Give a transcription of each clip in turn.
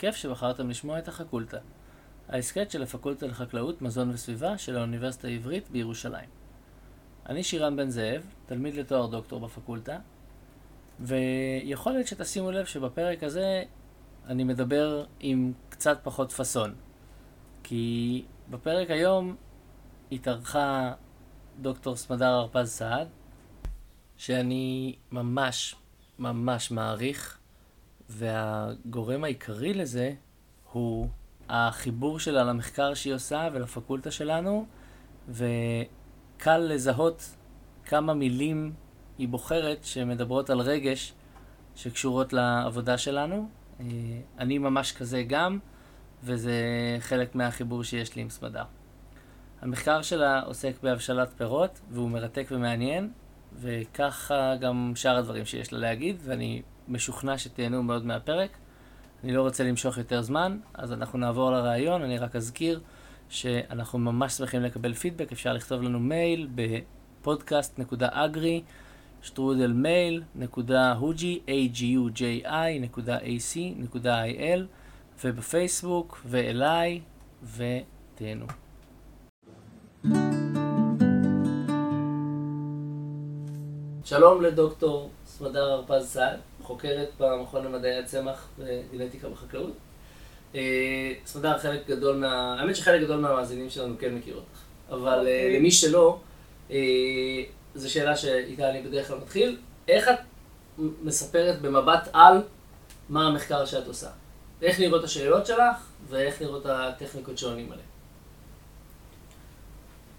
וכיף שבחרתם לשמוע את החקולטה, ההסכת של הפקולטה לחקלאות, מזון וסביבה של האוניברסיטה העברית בירושלים. אני שירן בן זאב, תלמיד לתואר דוקטור בפקולטה, ויכול להיות שתשימו לב שבפרק הזה אני מדבר עם קצת פחות פאסון. כי בפרק היום התארחה דוקטור סמדר הרפז סעד, שאני ממש ממש מעריך, והגורם העיקרי לזה הוא החיבור שלה למחקר שהיא עושה ולפקולטה שלנו, וקל לזהות כמה מילים היא בוחרת שמדברות על רגש שקשורות לעבודה שלנו. אה, אני ממש כזה גם, וזה חלק מהחיבור שיש לי עם סמדר. המחקר שלה עוסק בהבשלת פירות, והוא מרתק ומעניין, וככה גם שאר הדברים שיש לה להגיד, ואני משוכנע שתהנו מאוד מהפרק. אני לא רוצה למשוך יותר זמן, אז אנחנו נעבור לראיון, אני רק אזכיר שאנחנו ממש שמחים לקבל פידבק, אפשר לכתוב לנו מייל בפודקאסט.אגרי, שטרודל מייל, נקודה הוג'י, a-g-u-j-i.ac.il, ובפייסבוק, ואליי, ותהנו. שלום לדוקטור סמדר הרפז סעד, חוקרת במכון למדעי הצמח וגנטיקה בחקלאות. אה, סמדר, חלק גדול מה... האמת שחלק גדול מהמאזינים שלנו כן מכיר אותך, אבל okay. אה, אוקיי. למי שלא, אה, זו שאלה שאיתה אני בדרך כלל מתחיל. איך את מספרת במבט על מה המחקר שאת עושה? איך נראות השאלות שלך ואיך נראות הטכניקות שעונים עליהן?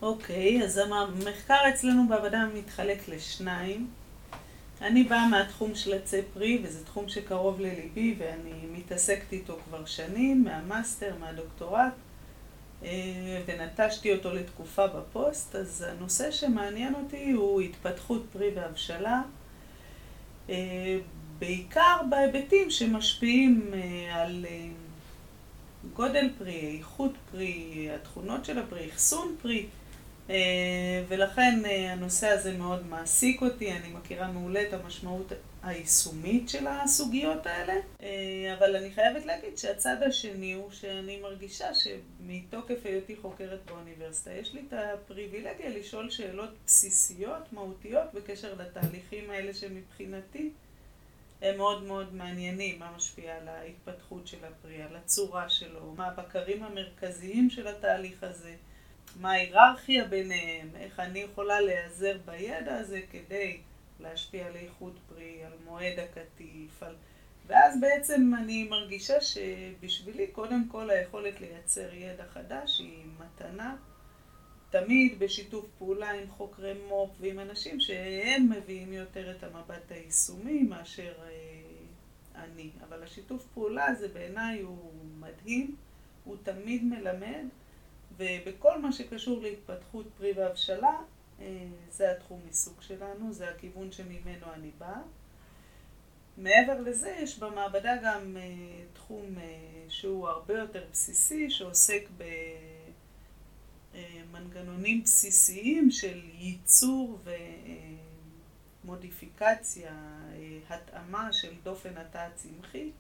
אוקיי, okay, אז המחקר אצלנו בעבודה מתחלק לשניים. אני באה מהתחום של עצי פרי, וזה תחום שקרוב לליבי, ואני מתעסקת איתו כבר שנים, מהמאסטר, מהדוקטורט, אה, ונטשתי אותו לתקופה בפוסט, אז הנושא שמעניין אותי הוא התפתחות פרי והבשלה, אה, בעיקר בהיבטים שמשפיעים אה, על גודל פרי, איכות פרי, התכונות של הפרי, אחסון פרי. אה, ולכן אה, הנושא הזה מאוד מעסיק אותי, אני מכירה מעולה את המשמעות היישומית של הסוגיות האלה, אה, אבל אני חייבת להגיד שהצד השני הוא שאני מרגישה שמתוקף היותי חוקרת באוניברסיטה, יש לי את הפריבילגיה לשאול שאלות בסיסיות, מהותיות, בקשר לתהליכים האלה שמבחינתי הם מאוד מאוד מעניינים, מה משפיע על ההתפתחות של הפרי, על הצורה שלו, מה הבקרים המרכזיים של התהליך הזה. מה ההיררכיה ביניהם, איך אני יכולה להיעזר בידע הזה כדי להשפיע על איכות פרי, על מועד הקטיף, על... ואז בעצם אני מרגישה שבשבילי קודם כל היכולת לייצר ידע חדש היא מתנה, תמיד בשיתוף פעולה עם חוקרי מו"פ ועם אנשים שהם מביאים יותר את המבט היישומי מאשר אה, אני. אבל השיתוף פעולה הזה בעיניי הוא מדהים, הוא תמיד מלמד. ובכל מה שקשור להתפתחות פרי והבשלה, אה, זה התחום עיסוק שלנו, זה הכיוון שממנו אני באה. מעבר לזה, יש במעבדה גם אה, תחום אה, שהוא הרבה יותר בסיסי, שעוסק במנגנונים בסיסיים של ייצור ומודיפיקציה, התאמה של דופן התא הצמחית.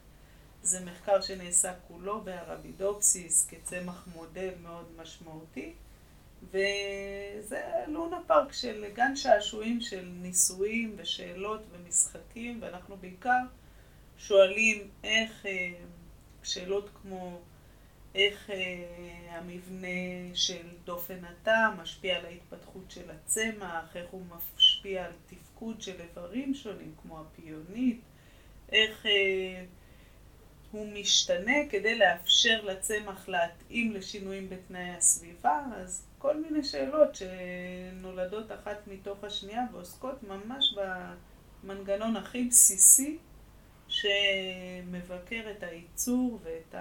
זה מחקר שנעשה כולו בארבידופסיס כצמח מודל מאוד משמעותי, וזה לונה פארק של גן שעשועים של ניסויים ושאלות ומשחקים, ואנחנו בעיקר שואלים איך, אה, שאלות כמו איך אה, המבנה של דופן התא משפיע על ההתפתחות של הצמח, איך הוא משפיע על תפקוד של איברים שונים כמו הפיונית, איך אה, הוא משתנה כדי לאפשר לצמח להתאים לשינויים בתנאי הסביבה, אז כל מיני שאלות שנולדות אחת מתוך השנייה ועוסקות ממש במנגנון הכי בסיסי שמבקר את הייצור ואת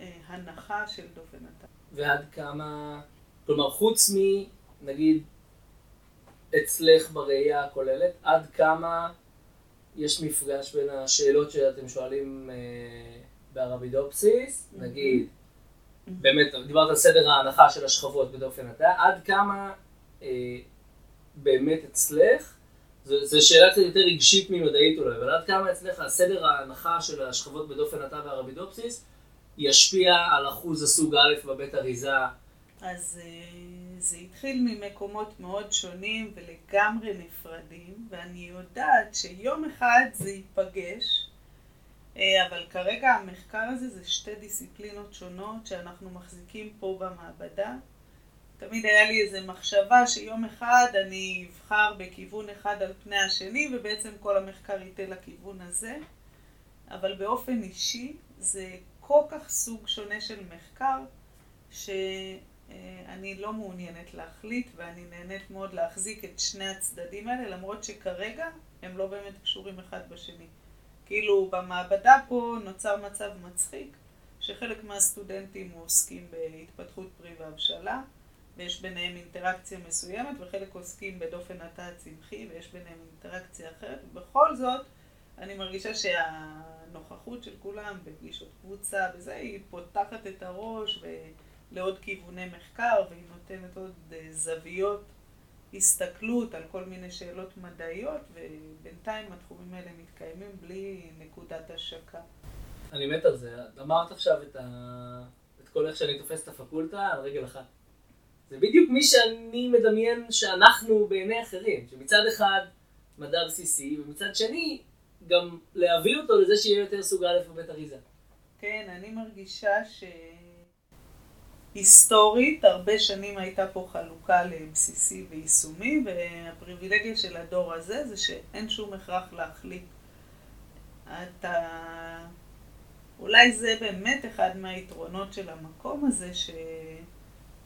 ההנחה של דופן התא. ועד כמה, כלומר חוץ מנגיד אצלך בראייה הכוללת, עד כמה יש מפגש בין השאלות שאתם שואלים אה, בארבידופסיס, mm-hmm. נגיד, mm-hmm. באמת, דיברת על סדר ההנחה של השכבות בדופן התא, עד כמה אה, באמת אצלך זו שאלה קצת יותר רגשית ממדעית אולי, אבל עד כמה אצלך סדר ההנחה של השכבות בדופן התא והרבידופסיס ישפיע על אחוז הסוג א' בבית אריזה? אז אה, זה התחיל ממקומות מאוד שונים ולגמרי נפרדים, ואני יודעת שיום אחד זה ייפגש, אה, אבל כרגע המחקר הזה זה שתי דיסציפלינות שונות שאנחנו מחזיקים פה במעבדה. תמיד היה לי איזו מחשבה שיום אחד אני אבחר בכיוון אחד על פני השני ובעצם כל המחקר ייתן לכיוון הזה, אבל באופן אישי זה כל כך סוג שונה של מחקר שאני לא מעוניינת להחליט ואני נהנית מאוד להחזיק את שני הצדדים האלה למרות שכרגע הם לא באמת קשורים אחד בשני. כאילו במעבדה פה נוצר מצב מצחיק שחלק מהסטודנטים עוסקים בהתפתחות פרי והבשלה ויש ביניהם אינטראקציה מסוימת, וחלק עוסקים בדופן התא הצמחי, ויש ביניהם אינטראקציה אחרת, ובכל זאת, אני מרגישה שהנוכחות של כולם בפגישות קבוצה, וזה, היא פותחת את הראש לעוד כיווני מחקר, והיא נותנת עוד אה, זוויות הסתכלות על כל מיני שאלות מדעיות, ובינתיים התחומים האלה מתקיימים בלי נקודת השקה. אני מת על זה. אמרת עכשיו את, ה... את כל איך שאני תופס את הפקולטה על רגל אחת. זה בדיוק מי שאני מדמיין שאנחנו בעיני אחרים, שמצד אחד מדע בסיסי, ומצד שני גם להביא אותו לזה שיהיה יותר סוג א' בבית אריזה. כן, אני מרגישה שהיסטורית, הרבה שנים הייתה פה חלוקה לבסיסי ויישומי, והפריבילגיה של הדור הזה זה שאין שום הכרח להחליט. אתה... אולי זה באמת אחד מהיתרונות של המקום הזה, ש...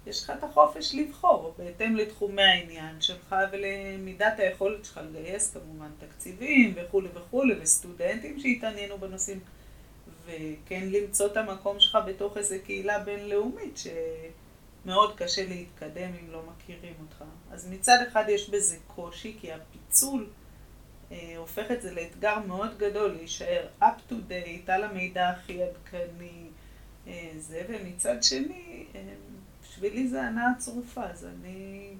יש לך את החופש לבחור בהתאם לתחומי העניין שלך ולמידת היכולת שלך לגייס כמובן תקציבים וכולי וכולי וסטודנטים שהתעניינו בנושאים וכן למצוא את המקום שלך בתוך איזו קהילה בינלאומית שמאוד קשה להתקדם אם לא מכירים אותך. אז מצד אחד יש בזה קושי כי הפיצול אה, הופך את זה לאתגר מאוד גדול להישאר up to date על המידע הכי עדכני אה, זה ומצד שני אה, בשבילי זה הנאה צרופה, אז אני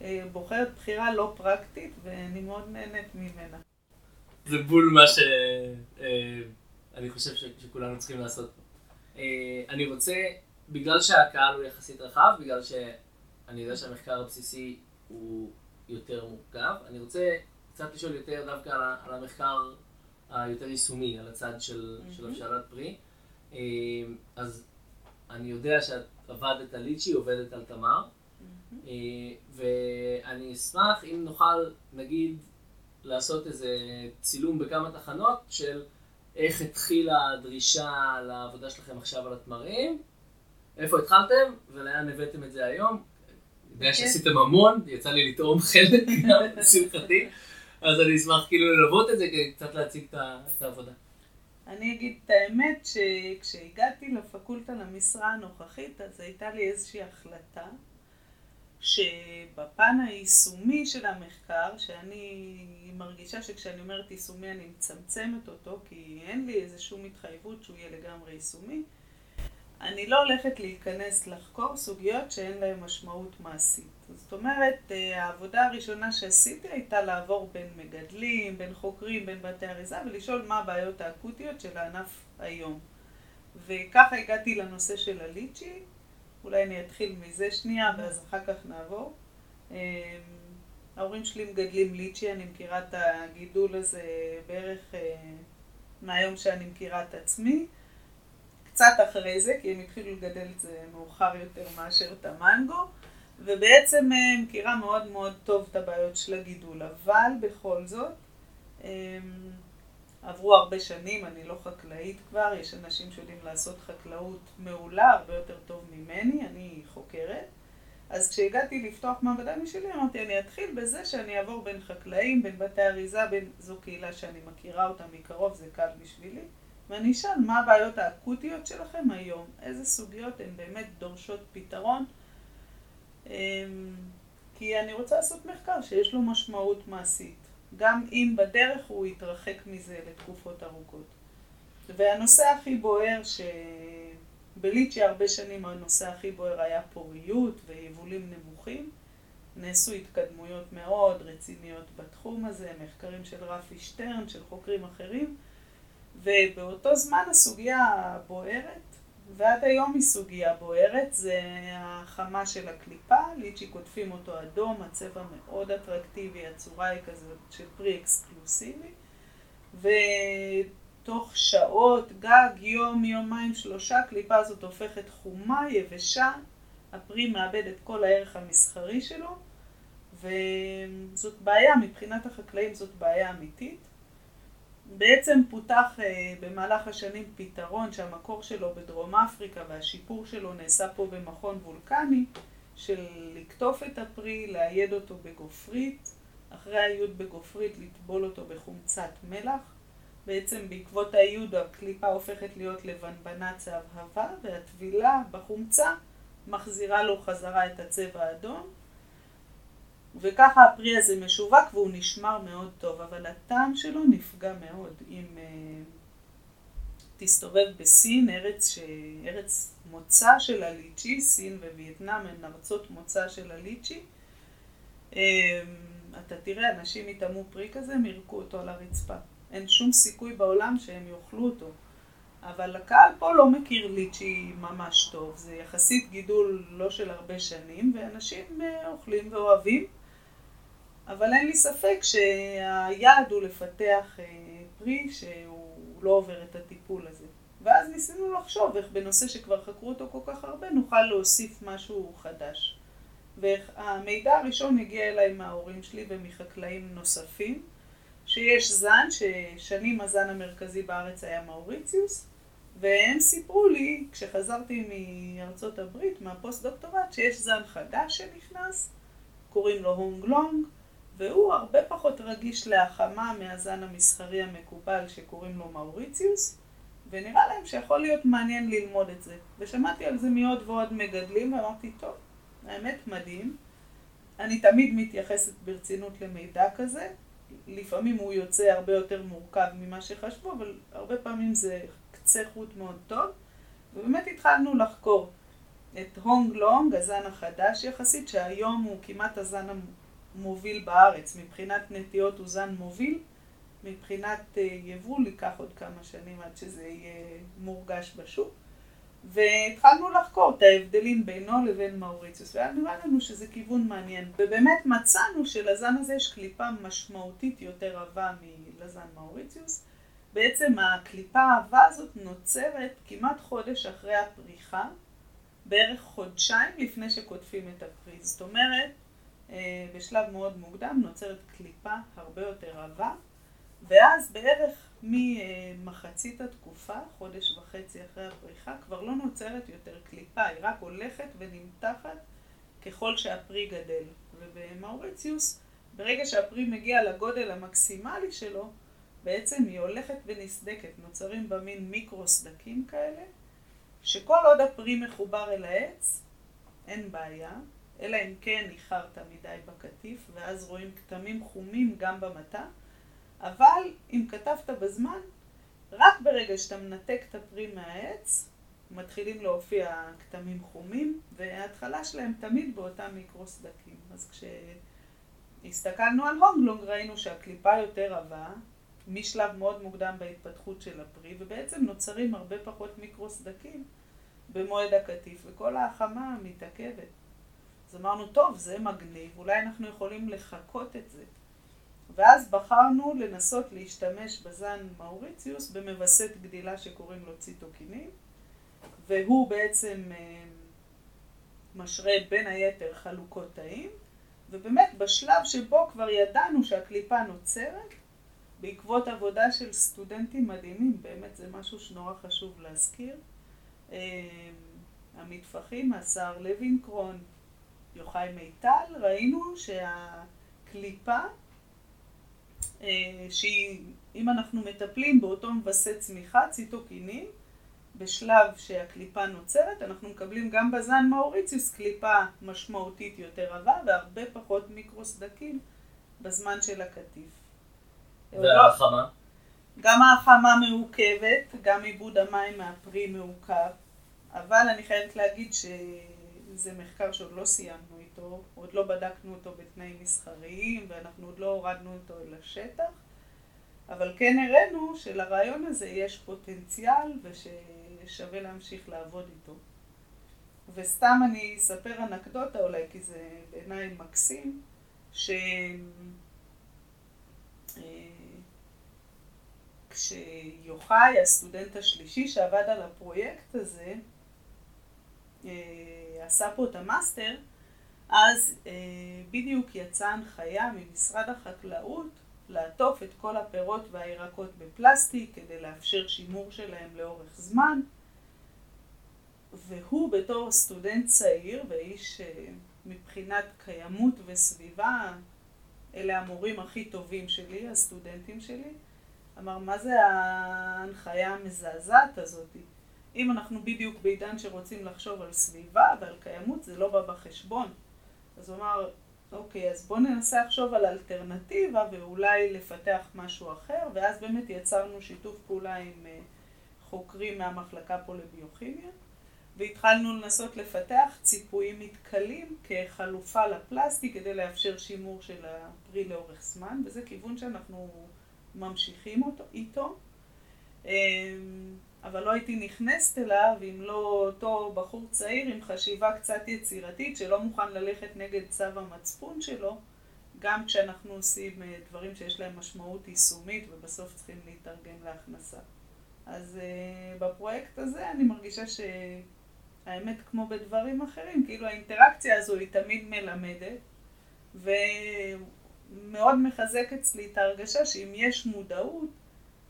אה, בוחרת בחירה לא פרקטית ואני מאוד נהנית ממנה. זה בול מה שאני אה, חושב שכולנו צריכים לעשות. אה, אני רוצה, בגלל שהקהל הוא יחסית רחב, בגלל שאני יודע שהמחקר הבסיסי הוא יותר מורכב, אני רוצה קצת לשאול יותר דווקא על המחקר היותר יישומי, על הצד של, mm-hmm. של הבשלת פרי. אז אני יודע שאת עבדת על ליצ'י, עובדת על תמר, mm-hmm. ואני אשמח אם נוכל, נגיד, לעשות איזה צילום בכמה תחנות של איך התחילה הדרישה לעבודה שלכם עכשיו על התמרים, איפה התחלתם ולאן הבאתם את זה היום. אני יודע שעשיתם המון, יצא לי לטעום חלק גם, לשמחתי, אז אני אשמח כאילו ללוות את זה, כדי קצת להציג את העבודה. אני אגיד את האמת שכשהגעתי לפקולטה למשרה הנוכחית, אז הייתה לי איזושהי החלטה שבפן היישומי של המחקר, שאני מרגישה שכשאני אומרת יישומי אני מצמצמת אותו, כי אין לי איזה שום התחייבות שהוא יהיה לגמרי יישומי, אני לא הולכת להיכנס לחקור סוגיות שאין להן משמעות מעשית. זאת אומרת, אה, העבודה הראשונה שעשיתי הייתה לעבור בין מגדלים, בין חוקרים, בין בתי אריזה ולשאול מה הבעיות האקוטיות של הענף היום. וככה הגעתי לנושא של הליצ'י, אולי אני אתחיל מזה שנייה ואז אחר כך נעבור. אה, ההורים שלי מגדלים ליצ'י, אני מכירה את הגידול הזה בערך אה, מהיום שאני מכירה את עצמי. קצת אחרי זה, כי הם התחילו לגדל את זה מאוחר יותר מאשר את המנגו. ובעצם אה, מכירה מאוד מאוד טוב את הבעיות של הגידול, אבל בכל זאת אמ, עברו הרבה שנים, אני לא חקלאית כבר, יש אנשים שיודעים לעשות חקלאות מעולה, הרבה יותר טוב ממני, אני חוקרת. אז כשהגעתי לפתוח מעבדה משלי, אמרתי, אני אתחיל בזה שאני אעבור בין חקלאים, בין בתי אריזה, בין... זו קהילה שאני מכירה אותה מקרוב, זה קל בשבילי. ואני אשאל מה הבעיות האקוטיות שלכם היום, איזה סוגיות הן באמת דורשות פתרון. אמ, כי אני רוצה לעשות מחקר שיש לו משמעות מעשית, גם אם בדרך הוא יתרחק מזה לתקופות ארוכות. והנושא הכי בוער, שבליצ'י הרבה שנים הנושא הכי בוער היה פוריות ויבולים נמוכים, נעשו התקדמויות מאוד רציניות בתחום הזה, מחקרים של רפי שטרן, של חוקרים אחרים, ובאותו זמן הסוגיה בוערת, ועד היום היא סוגיה בוערת, זה החמה של הקליפה, ליצ'י קוטפים אותו אדום, הצבע מאוד אטרקטיבי, הצורה היא כזאת של פרי אקסקלוסיבי, ותוך שעות, גג, יום, יומיים, שלושה, הקליפה הזאת הופכת חומה, יבשה, הפרי מאבד את כל הערך המסחרי שלו, וזאת בעיה, מבחינת החקלאים זאת בעיה אמיתית. בעצם פותח אה, במהלך השנים פתרון שהמקור שלו בדרום אפריקה והשיפור שלו נעשה פה במכון וולקני של לקטוף את הפרי, לאייד אותו בגופרית, אחרי האיוד בגופרית לטבול אותו בחומצת מלח. בעצם בעקבות האיוד הקליפה הופכת להיות לבנבנה צהבהבה והטבילה בחומצה מחזירה לו חזרה את הצבע האדום. וככה הפרי הזה משווק והוא נשמר מאוד טוב, אבל הטעם שלו נפגע מאוד. אם uh, תסתובב בסין, ארץ, ש... ארץ מוצא של הליצ'י, סין ווייטנאם הן ארצות מוצא של הליצ'י, um, אתה תראה, אנשים יטעמו פרי כזה, הם ירקו אותו על הרצפה. אין שום סיכוי בעולם שהם יאכלו אותו. אבל הקהל פה לא מכיר ליצ'י ממש טוב, זה יחסית גידול לא של הרבה שנים, ואנשים אה, אוכלים ואוהבים. אבל אין לי ספק שהיעד הוא לפתח אה, פרי שהוא לא עובר את הטיפול הזה. ואז ניסינו לחשוב איך בנושא שכבר חקרו אותו כל כך הרבה נוכל להוסיף משהו חדש. והמידע הראשון הגיע אליי מההורים שלי ומחקלאים נוספים, שיש זן, ששנים הזן המרכזי בארץ היה מאוריציוס, והם סיפרו לי, כשחזרתי מארצות הברית, מהפוסט דוקטורט, שיש זן חדש שנכנס, קוראים לו הונג לונג, והוא הרבה פחות רגיש להחמה מהזן המסחרי המקובל שקוראים לו מאוריציוס, ונראה להם שיכול להיות מעניין ללמוד את זה. ושמעתי על זה מעוד ועוד מגדלים, ואמרתי, טוב, האמת מדהים. אני תמיד מתייחסת ברצינות למידע כזה, לפעמים הוא יוצא הרבה יותר מורכב ממה שחשבו, אבל הרבה פעמים זה קצה חוט מאוד טוב, ובאמת התחלנו לחקור את הונג לונג, הזן החדש יחסית, שהיום הוא כמעט הזן מוביל בארץ. מבחינת נטיות הוא זן מוביל, מבחינת אה, יבוא ייקח עוד כמה שנים עד שזה יהיה מורגש בשוק. והתחלנו לחקור את ההבדלים בינו לבין מאוריציוס, והיה נראה לנו שזה כיוון מעניין. ובאמת מצאנו שלזן הזה יש קליפה משמעותית יותר עבה מלזן מאוריציוס. בעצם הקליפה העבה הזאת נוצרת כמעט חודש אחרי הפריחה, בערך חודשיים לפני שקוטפים את הפרי. זאת אומרת, בשלב מאוד מוקדם נוצרת קליפה הרבה יותר עבה, ואז בערך ממחצית התקופה, חודש וחצי אחרי הפריחה, כבר לא נוצרת יותר קליפה, היא רק הולכת ונמתחת ככל שהפרי גדל. ובמאוריציוס, ברגע שהפרי מגיע לגודל המקסימלי שלו, בעצם היא הולכת ונסדקת, נוצרים בה מין מיקרו סדקים כאלה, שכל עוד הפרי מחובר אל העץ, אין בעיה, אלא אם כן איחרת מדי בקטיף, ואז רואים כתמים חומים גם במטה, אבל אם כתבת בזמן, רק ברגע שאתה מנתק את הפרי מהעץ, מתחילים להופיע כתמים חומים, וההתחלה שלהם תמיד באותם מיקרו סדקים. אז כשהסתכלנו על הונגלונג ראינו שהקליפה יותר עבה, משלב מאוד מוקדם בהתפתחות של הפרי, ובעצם נוצרים הרבה פחות מיקרו סדקים במועד הקטיף, וכל ההחמה מתעכבת. אז אמרנו, טוב, זה מגניב, אולי אנחנו יכולים לחקות את זה. ואז בחרנו לנסות להשתמש בזן מאוריציוס במווסת גדילה שקוראים לו ציטוקינין, והוא בעצם אה, משרה בין היתר חלוקות תאים, ובאמת בשלב שבו כבר ידענו שהקליפה נוצרת, בעקבות עבודה של סטודנטים מדהימים, באמת זה משהו שנורא חשוב להזכיר, אה, המטפחים, השר לוינקרון, יוחאי מיטל, ראינו שהקליפה, אה, שהיא, אם אנחנו מטפלים באותו מווסת צמיחה, ציטוקינים, בשלב שהקליפה נוצרת, אנחנו מקבלים גם בזן מאוריציוס קליפה משמעותית יותר עבה והרבה פחות מיקרוסדקים בזמן של הקטיף. וההחמה? גם ההחמה מעוכבת, גם עיבוד המים מהפרי מעוכב, אבל אני חייבת להגיד ש... זה מחקר שעוד לא סיימנו איתו. עוד לא בדקנו אותו בתנאים מסחריים ואנחנו עוד לא הורדנו אותו אל השטח, אבל כן הראינו שלרעיון הזה יש פוטנציאל וששווה להמשיך לעבוד איתו. וסתם אני אספר אנקדוטה אולי, כי זה בעיניי מקסים, ש... אה, כשיוחאי, הסטודנט השלישי שעבד על הפרויקט הזה, אה, עשה פה את המאסטר, אז אה, בדיוק יצאה הנחיה ממשרד החקלאות לעטוף את כל הפירות והירקות בפלסטיק כדי לאפשר שימור שלהם לאורך זמן. והוא בתור סטודנט צעיר ואיש אה, מבחינת קיימות וסביבה, אלה המורים הכי טובים שלי, הסטודנטים שלי, אמר, מה זה ההנחיה המזעזעת הזאת? אם אנחנו בדיוק בעידן שרוצים לחשוב על סביבה ועל קיימות, זה לא בא בחשבון. אז הוא אמר, אוקיי, אז בואו ננסה לחשוב על אלטרנטיבה ואולי לפתח משהו אחר, ואז באמת יצרנו שיתוף פעולה עם אה, חוקרים מהמחלקה פה לביוכימיה, והתחלנו לנסות לפתח ציפויים מתכלים כחלופה לפלסטיק כדי לאפשר שימור של הפרי לאורך זמן, וזה כיוון שאנחנו ממשיכים אותו, איתו. אבל לא הייתי נכנסת אליו אם לא אותו בחור צעיר עם חשיבה קצת יצירתית שלא מוכן ללכת נגד צו המצפון שלו, גם כשאנחנו עושים אה, דברים שיש להם משמעות יישומית ובסוף צריכים להתארגן להכנסה. אז uh, בפרויקט הזה אני מרגישה שהאמת כמו בדברים אחרים, כאילו האינטראקציה הזו היא תמיד מלמדת ומאוד מחזק אצלי את ההרגשה שאם יש מודעות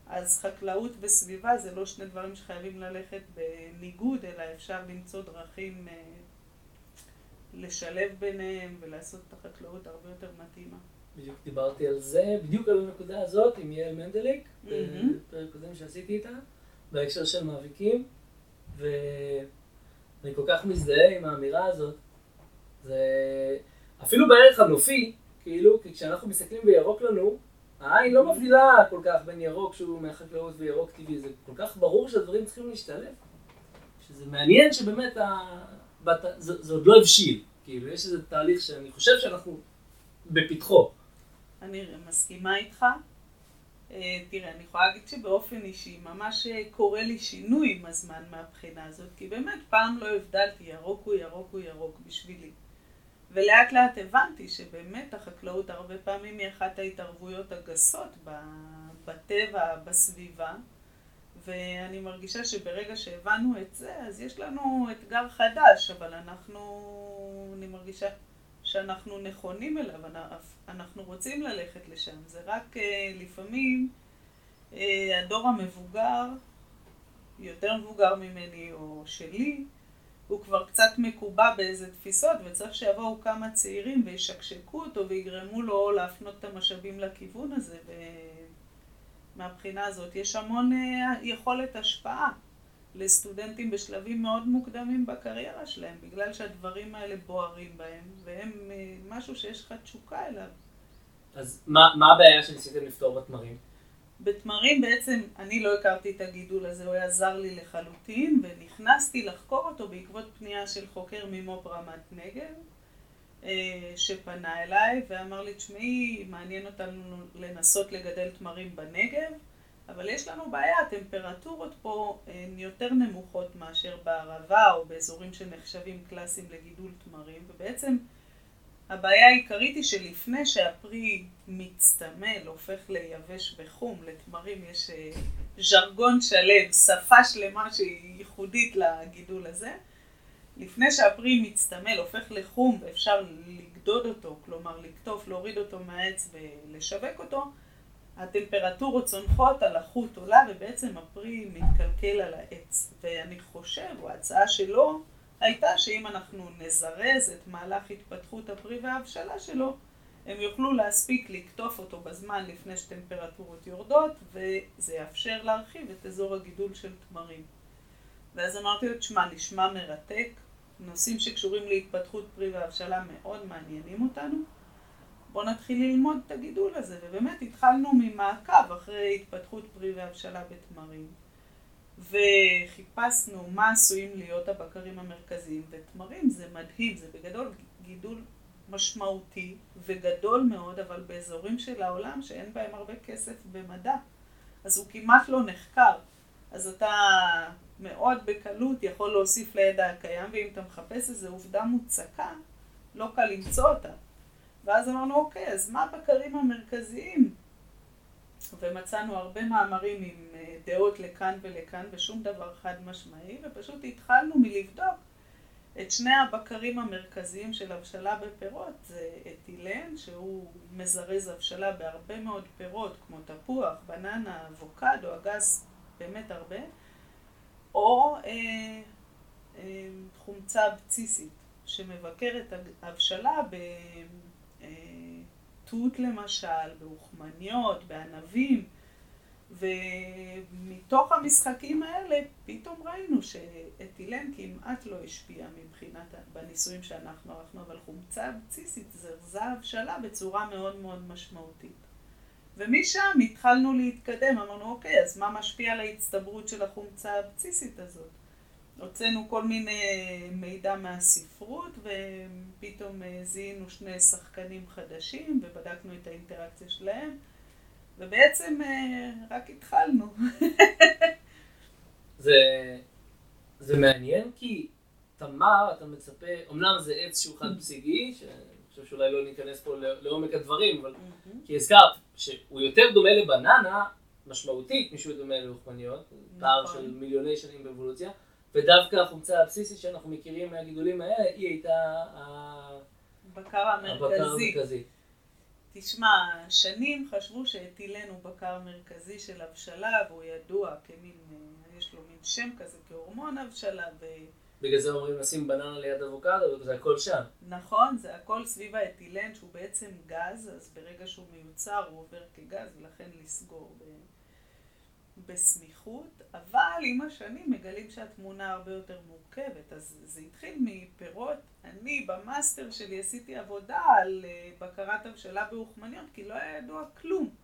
אז חקלאות וסביבה זה לא שני דברים שחייבים ללכת בניגוד, אלא אפשר למצוא דרכים אה, לשלב ביניהם ולעשות את החקלאות הרבה יותר מתאימה. בדיוק דיברתי על זה, בדיוק על הנקודה הזאת עם יעל מנדליק, בפרק קודם שעשיתי איתה, בהקשר של מאביקים, ואני כל כך מזדהה עם האמירה הזאת. זה אפילו בערך הנופי, כאילו, כי כשאנחנו מסתכלים בירוק לנו, העין לא מבדילה כל כך בין ירוק שהוא מהחקלאות וירוק טבעי, זה כל כך ברור שהדברים צריכים להשתלב. שזה מעניין שבאמת ה... בת... זה, זה עוד לא הבשיל, כאילו יש איזה תהליך שאני חושב שאנחנו בפתחו. אני מסכימה איתך. אה, תראה, אני יכולה להגיד שבאופן אישי ממש אה, קורה לי שינוי עם הזמן מהבחינה הזאת, כי באמת פעם לא הבדלתי, ירוק הוא ירוק הוא ירוק בשבילי. ולאט לאט הבנתי שבאמת החקלאות הרבה פעמים היא אחת ההתערבויות הגסות בטבע, בסביבה, ואני מרגישה שברגע שהבנו את זה, אז יש לנו אתגר חדש, אבל אנחנו, אני מרגישה שאנחנו נכונים אליו, אנחנו רוצים ללכת לשם. זה רק אה, לפעמים אה, הדור המבוגר, יותר מבוגר ממני או שלי, הוא כבר קצת מקובע באיזה תפיסות, וצריך שיבואו כמה צעירים וישקשקו אותו ויגרמו לו להפנות את המשאבים לכיוון הזה. ומהבחינה הזאת יש המון אה, יכולת השפעה לסטודנטים בשלבים מאוד מוקדמים בקריירה שלהם, בגלל שהדברים האלה בוערים בהם, והם אה, משהו שיש לך תשוקה אליו. אז מה, מה הבעיה שניסיתם לפתור בתמרים? בתמרים בעצם אני לא הכרתי את הגידול הזה, הוא היה זר לי לחלוטין, ונכנסתי לחקור אותו בעקבות פנייה של חוקר ממו"פ רמת נגב, אה, שפנה אליי ואמר לי, תשמעי, מעניין אותנו לנסות לגדל תמרים בנגב, אבל יש לנו בעיה, הטמפרטורות פה הן יותר נמוכות מאשר בערבה או באזורים שנחשבים קלאסיים לגידול תמרים, ובעצם הבעיה העיקרית היא שלפני שהפרי מצטמל, הופך ליבש וחום, לתמרים יש אה, ז'רגון שלם, שפה שלמה שהיא ייחודית לגידול הזה. לפני שהפרי מצטמל, הופך לחום ואפשר לגדוד אותו, כלומר לקטוף, להוריד אותו מהעץ ולשווק אותו, הטמפרטורות צונחות, הלחות עולה ובעצם הפרי מתקלקל על העץ. ואני חושב, או ההצעה שלו, הייתה שאם אנחנו נזרז את מהלך התפתחות הפרי וההבשלה שלו, הם יוכלו להספיק לקטוף אותו בזמן לפני שטמפרטורות יורדות, וזה יאפשר להרחיב את אזור הגידול של תמרים. ואז אמרתי לו, תשמע, נשמע מרתק, נושאים שקשורים להתפתחות פרי והבשלה מאוד מעניינים אותנו. בואו נתחיל ללמוד את הגידול הזה, ובאמת התחלנו ממעקב אחרי התפתחות פרי והבשלה בתמרים. וחיפשנו מה עשויים להיות הבקרים המרכזיים, ותמרים זה מדהים, זה בגדול גידול משמעותי וגדול מאוד, אבל באזורים של העולם שאין בהם הרבה כסף במדע, אז הוא כמעט לא נחקר. אז אתה מאוד בקלות יכול להוסיף לידע הקיים, ואם אתה מחפש איזו עובדה מוצקה, לא קל למצוא אותה. ואז אמרנו, אוקיי, אז מה הבקרים המרכזיים? ומצאנו הרבה מאמרים עם אה, דעות לכאן ולכאן, ושום דבר חד משמעי, ופשוט התחלנו מלבדוק את שני הבקרים המרכזיים של הבשלה בפירות, זה אתילן, שהוא מזרז הבשלה בהרבה מאוד פירות, כמו תפוח, בננה, אבוקדו, אגס, באמת הרבה, או אה, אה, חומצה אבציסית, שמבקרת הבשלה בתות למשל, באוכמניות, בענבים, ומתוך המשחקים האלה פתאום ראינו שאתילן כמעט לא השפיע מבחינת, בניסויים שאנחנו ערכנו, אבל חומצה אבציסית זרזה הבשלה בצורה מאוד מאוד משמעותית. ומשם התחלנו להתקדם, אמרנו אוקיי, אז מה משפיע על ההצטברות של החומצה האבציסית הזאת? הוצאנו כל מיני מידע מהספרות ופתאום אה, זיהינו שני שחקנים חדשים ובדקנו את האינטראקציה שלהם ובעצם אה, רק התחלנו. זה, זה מעניין כי תמר, אתה מצפה, אמנם זה עץ שהוא חד פסיגי, שאני חושב שאולי לא ניכנס פה לעומק הדברים, אבל כי הזכרת שהוא יותר דומה לבננה, משמעותית משהוא דומה לאוכמניות, פער נכון. של מיליוני שנים באבולוציה, ודווקא החומצה הבסיסית שאנחנו מכירים מהגידולים האלה, היא הייתה הבקר המרכזי. תשמע, שנים חשבו שאתילן הוא בקר מרכזי של הבשלה, והוא ידוע כמין, אה, יש לו מין שם כזה כהורמון הבשלה. ו... בגלל זה אומרים לשים בננה ליד אבוקדו, זה הכל שם. נכון, זה הכל סביב האתילן, שהוא בעצם גז, אז ברגע שהוא מיוצר הוא עובר כגז, ולכן לסגור ב... בסמיכות, אבל עם השנים מגלים שהתמונה הרבה יותר מורכבת. אז זה התחיל מפירות. אני במאסטר שלי עשיתי עבודה על אה, בקרת הבשלה באוכמניות, כי לא היה ידוע כלום.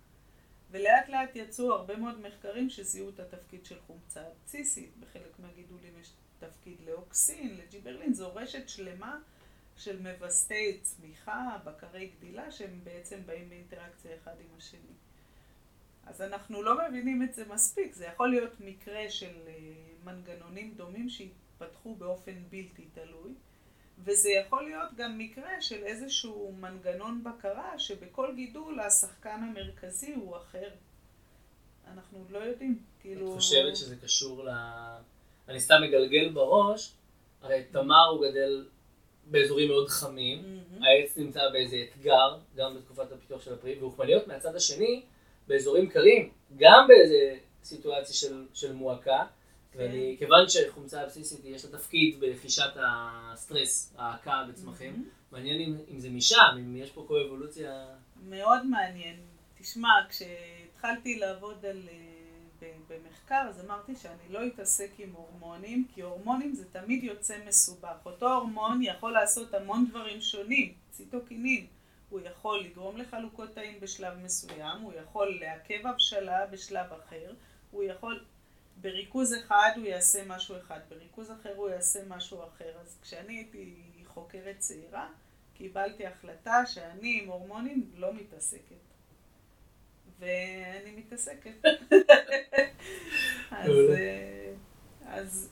ולאט לאט יצאו הרבה מאוד מחקרים שזיהו את התפקיד של חומצה אבציסית. בחלק מהגידולים יש תפקיד לאוקסין, לג'יברלין. זו רשת שלמה של מווסתי צמיחה, בקרי גדילה, שהם בעצם באים באינטראקציה אחד עם השני. אז אנחנו לא מבינים את זה מספיק. זה יכול להיות מקרה של אה, מנגנונים דומים שהתפתחו באופן בלתי תלוי, וזה יכול להיות גם מקרה של איזשהו מנגנון בקרה שבכל גידול השחקן המרכזי הוא אחר. אנחנו עוד לא יודעים. כאילו... את חושבת שזה קשור ל... אני סתם מגלגל בראש, הרי תמר הוא גדל באזורים מאוד חמים, mm-hmm. העץ נמצא באיזה אתגר, גם בתקופת הפיתוח של הפרי, ואוכמניות מהצד השני, באזורים קרים, גם באיזה סיטואציה של, של מועקה, כן. ואני, כיוון שחומצה הבסיסית יש לה תפקיד ברכישת הסטרס, ההעקה בצמחים, mm-hmm. מעניין אם, אם זה משם, אם יש פה קו-אבולוציה. מאוד מעניין. תשמע, כשהתחלתי לעבוד על, אה, במחקר, אז אמרתי שאני לא אתעסק עם הורמונים, כי הורמונים זה תמיד יוצא מסובך. אותו הורמון יכול לעשות המון דברים שונים, ציטוקינין. הוא יכול לגרום לחלוקות תאים בשלב מסוים, הוא יכול לעכב הבשלה בשלב אחר, הוא יכול, בריכוז אחד הוא יעשה משהו אחד, בריכוז אחר הוא יעשה משהו אחר. אז כשאני הייתי חוקרת צעירה, קיבלתי החלטה שאני עם הורמונים לא מתעסקת. ואני מתעסקת. אז, אה, אז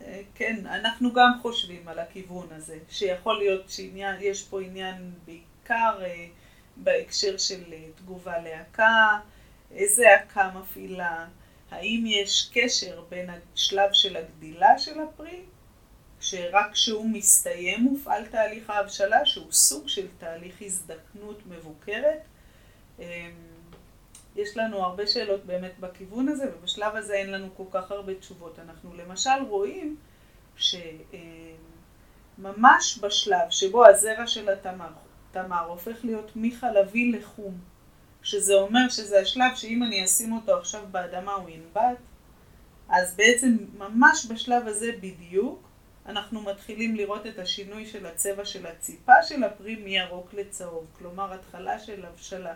אה, כן, אנחנו גם חושבים על הכיוון הזה, שיכול להיות שיש פה עניין בעיקר אה, בהקשר של אה, תגובה להקה, איזה הקה מפעילה, האם יש קשר בין השלב של הגדילה של הפרי, שרק כשהוא מסתיים מופעל תהליך ההבשלה, שהוא סוג של תהליך הזדקנות מבוקרת. אמ, יש לנו הרבה שאלות באמת בכיוון הזה, ובשלב הזה אין לנו כל כך הרבה תשובות. אנחנו למשל רואים שממש בשלב שבו הזרע של התמר תמר הופך להיות מחלבי לחום, שזה אומר שזה השלב שאם אני אשים אותו עכשיו באדמה הוא ינבט, אז בעצם ממש בשלב הזה בדיוק אנחנו מתחילים לראות את השינוי של הצבע של הציפה של הפרי מירוק לצהוב, כלומר התחלה של הבשלה.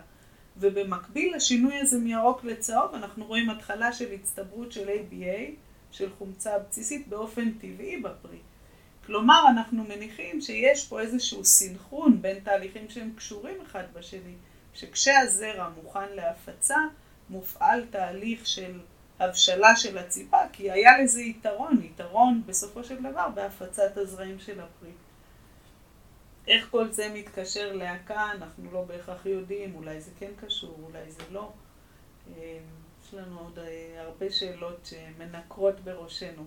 ובמקביל לשינוי הזה מירוק לצהוב אנחנו רואים התחלה של הצטברות של ABA, של חומצה בסיסית באופן טבעי בפרי. כלומר, אנחנו מניחים שיש פה איזשהו סינכרון בין תהליכים שהם קשורים אחד בשני, שכשהזרע מוכן להפצה, מופעל תהליך של הבשלה של הציפה, כי היה לזה יתרון, יתרון בסופו של דבר בהפצת הזרעים של הפרי. איך כל זה מתקשר להקה, אנחנו לא בהכרח יודעים, אולי זה כן קשור, אולי זה לא. אה, יש לנו עוד אה, הרבה שאלות שמנקרות בראשנו.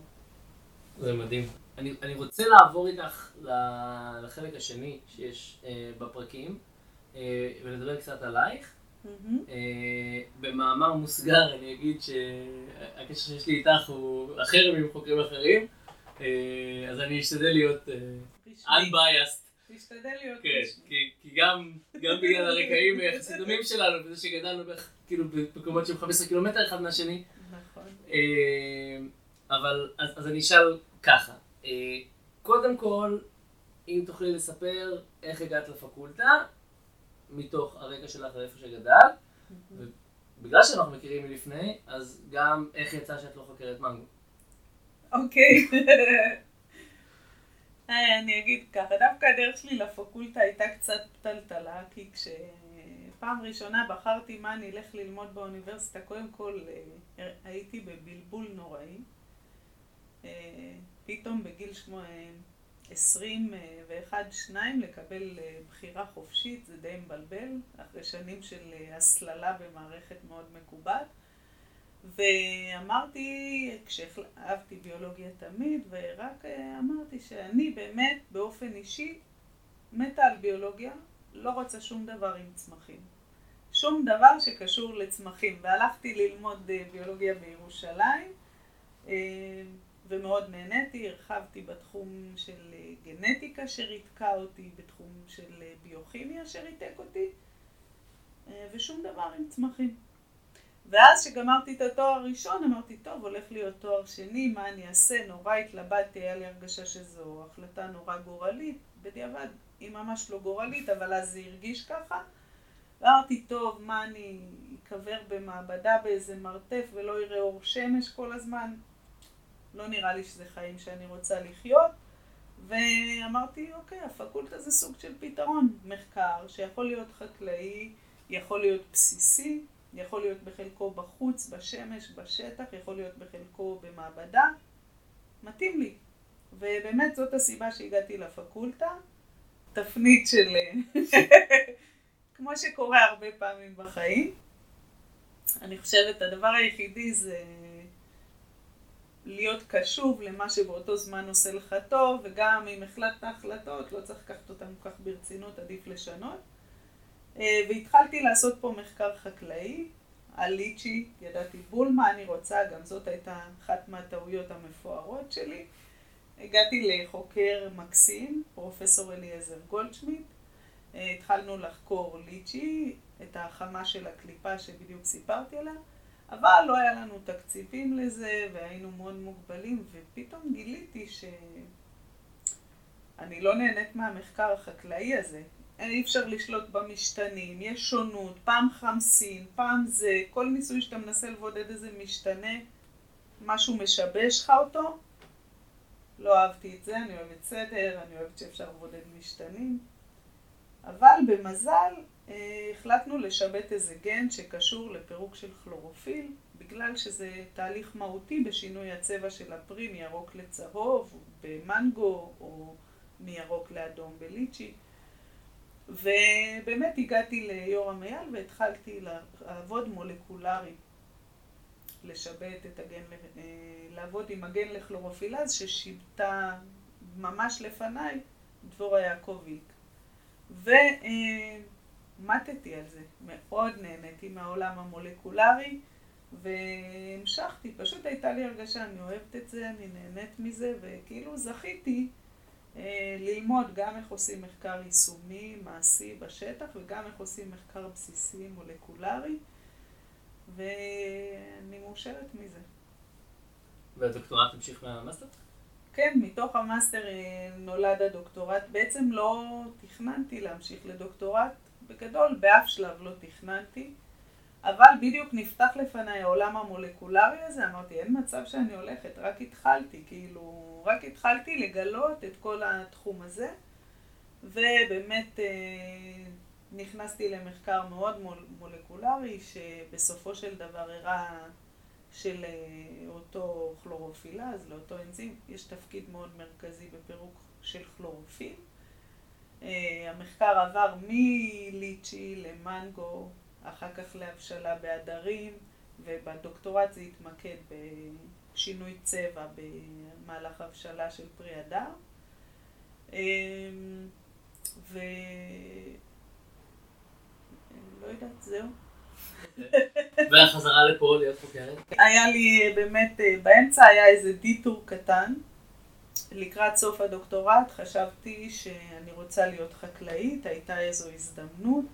זה מדהים. אני, אני רוצה לעבור איתך לחלק השני שיש אה, בפרקים, אה, ולדבר קצת עלייך. Mm-hmm. אה, במאמר מוסגר אני אגיד שהקשר שיש לי איתך הוא אחר מחוקרים אחרים, אה, אז אני אשתדל להיות אה, unbiased. תשתדל להיות כן, כי, כי גם, גם בגלל הרקעים היחסית דומים שלנו, וזה שגדלנו בערך כאילו במקומות שהם 15 קילומטר אחד מהשני. נכון. אבל, אז, אז אני אשאל ככה, אה, קודם כל, אם תוכלי לספר איך הגעת לפקולטה, מתוך הרקע שלך ואיפה שגדלת, ובגלל שאנחנו מכירים מלפני, אז גם איך יצא שאת לא חוקרת מנגו. אוקיי. אה, אני אגיד ככה, דווקא הדרך שלי לפקולטה הייתה קצת טלטלה, כי כשפעם ראשונה בחרתי מה אני אלך ללמוד באוניברסיטה, קודם כל אה, הייתי בבלבול נוראי. פתאום בגיל שמו 21-2 לקבל אה, בחירה חופשית, זה די מבלבל, אחרי שנים של אה, הסללה במערכת מאוד מקובעת. ואמרתי, כשאהבתי ביולוגיה תמיד, ורק אה, אמרתי שאני באמת באופן אישי מתה על ביולוגיה, לא רוצה שום דבר עם צמחים. שום דבר שקשור לצמחים. והלכתי ללמוד ביולוגיה בירושלים. ומאוד נהניתי, הרחבתי בתחום של אה, גנטיקה שריתקה אותי, בתחום של אה, ביוכימיה שריתק אותי, אה, ושום דבר עם צמחים. ואז כשגמרתי את התואר הראשון אמרתי, טוב, הולך להיות תואר שני, מה אני אעשה? נורא התלבטתי, היה לי הרגשה שזו החלטה נורא גורלית. בדיעבד, היא ממש לא גורלית, אבל אז זה הרגיש ככה. אמרתי, טוב, מה אני אקבר במעבדה באיזה מרתף ולא יראה אור שמש כל הזמן? לא נראה לי שזה חיים שאני רוצה לחיות. ואמרתי, אוקיי, הפקולטה זה סוג של פתרון. מחקר שיכול להיות חקלאי, יכול להיות בסיסי, יכול להיות בחלקו בחוץ, בשמש, בשטח, יכול להיות בחלקו במעבדה. מתאים לי. ובאמת זאת הסיבה שהגעתי לפקולטה. תפנית של... כמו שקורה הרבה פעמים בחיים. אני חושבת, הדבר היחידי זה להיות קשוב למה שבאותו זמן עושה לך טוב, וגם אם החלטת החלטות, לא צריך לקחת אותן כך ברצינות, עדיף לשנות. אה, והתחלתי לעשות פה מחקר חקלאי על ליצ'י, ידעתי בול מה אני רוצה, גם זאת הייתה אחת מהטעויות המפוארות שלי. הגעתי לחוקר מקסים, פרופסור אליעזר גולדשמיט. אה, התחלנו לחקור ליצ'י, את החמה של הקליפה שבדיוק סיפרתי עליה. אבל לא היה לנו תקציבים לזה, והיינו מאוד מוגבלים, ופתאום גיליתי שאני לא נהנית מהמחקר החקלאי הזה. אי אפשר לשלוט במשתנים, יש שונות, פעם חמסין, פעם זה, כל ניסוי שאתה מנסה לבודד איזה משתנה, משהו משבש לך אותו. לא אהבתי את זה, אני אוהבת סדר, אני אוהבת שאפשר לבודד משתנים. אבל במזל החלטנו לשבת איזה גן שקשור לפירוק של כלורופיל, בגלל שזה תהליך מהותי בשינוי הצבע של הפרי מירוק לצהוב במנגו או מירוק לאדום בליצ'י. ובאמת הגעתי ליורם אייל והתחלתי לעבוד מולקולרי, לשבת את הגן, אה, לעבוד עם הגן לכלורופילז ששיבתה ממש לפניי דבורה יעקביק. ומטתי על זה, מאוד נהניתי מהעולם המולקולרי והמשכתי, פשוט הייתה לי הרגשה, אני אוהבת את זה, אני נהנית מזה וכאילו זכיתי אה, ללמוד גם איך עושים מחקר יישומי, מעשי בשטח וגם איך עושים מחקר בסיסי מולקולרי ואני מאושרת מזה. והדוקטורט המשיך מהמאסטר? כן, מתוך המאסטר אה, נולד הדוקטורט. בעצם לא תכננתי להמשיך לדוקטורט. בגדול, באף שלב לא תכננתי. אבל בדיוק נפתח לפניי העולם המולקולרי הזה, אמרתי, אין מצב שאני הולכת, רק התחלתי, כאילו, רק התחלתי לגלות את כל התחום הזה, ובאמת אה, נכנסתי למחקר מאוד מולקולרי, שבסופו של דבר הראה של אה, אותו כלורופילז, לאותו אנזים, יש תפקיד מאוד מרכזי בפירוק של כלורופיל. אה, המחקר עבר מליצ'י למנגו, אחר כך להבשלה בעדרים, ובדוקטורט זה התמקד בשינוי צבע במהלך הבשלה של פרי הדר. אמ, ו... לא יודעת, זהו. והחזרה לפה להיות חוקרת? היה לי באמת, אה, באמצע היה איזה דיטור קטן. לקראת סוף הדוקטורט חשבתי שאני רוצה להיות חקלאית, הייתה איזו הזדמנות.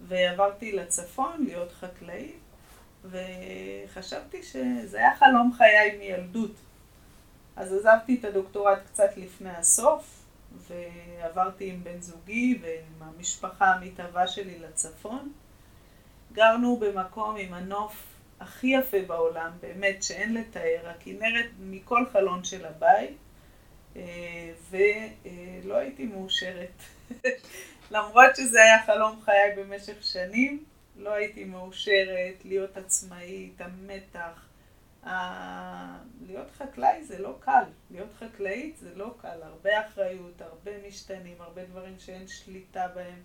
ועברתי לצפון להיות חקלאית, וחשבתי שזה היה חלום חיי מילדות. אז עזבתי את הדוקטורט קצת לפני הסוף, ועברתי עם בן זוגי ועם המשפחה המתהווה שלי לצפון. גרנו במקום עם הנוף הכי יפה בעולם, באמת שאין לתאר, הכנרת מכל חלון של הבית, ולא הייתי מאושרת. למרות שזה היה חלום חיי במשך שנים, לא הייתי מאושרת להיות עצמאית, המתח. ה... להיות חקלאי זה לא קל, להיות חקלאית זה לא קל, הרבה אחריות, הרבה משתנים, הרבה דברים שאין שליטה בהם.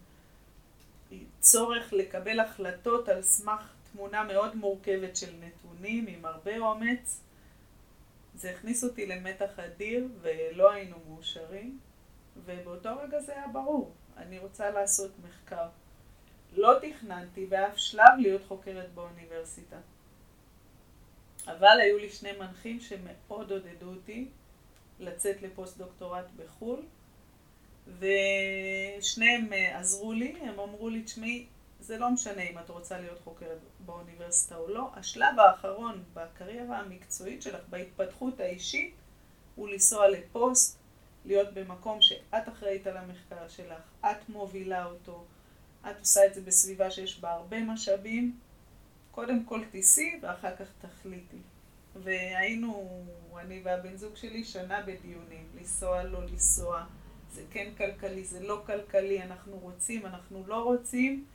צורך לקבל החלטות על סמך תמונה מאוד מורכבת של נתונים עם הרבה אומץ. זה הכניס אותי למתח אדיר ולא היינו מאושרים, ובאותו רגע זה היה ברור. אני רוצה לעשות מחקר. לא תכננתי באף שלב להיות חוקרת באוניברסיטה. אבל היו לי שני מנחים שמאוד עודדו אותי לצאת לפוסט דוקטורט בחו"ל, ושניהם אה, עזרו לי, הם אמרו לי, תשמעי, זה לא משנה אם את רוצה להיות חוקרת באוניברסיטה או לא, השלב האחרון בקריירה המקצועית שלך, בהתפתחות האישית, הוא לנסוע לפוסט, להיות במקום שאת אחראית על המחקר שלך, את מובילה אותו, את עושה את זה בסביבה שיש בה הרבה משאבים, קודם כל תיסעי ואחר כך תחליטי. והיינו, אני והבן זוג שלי, שנה בדיונים, לנסוע, לא לנסוע, זה כן כלכלי, זה לא כלכלי, אנחנו רוצים, אנחנו לא רוצים,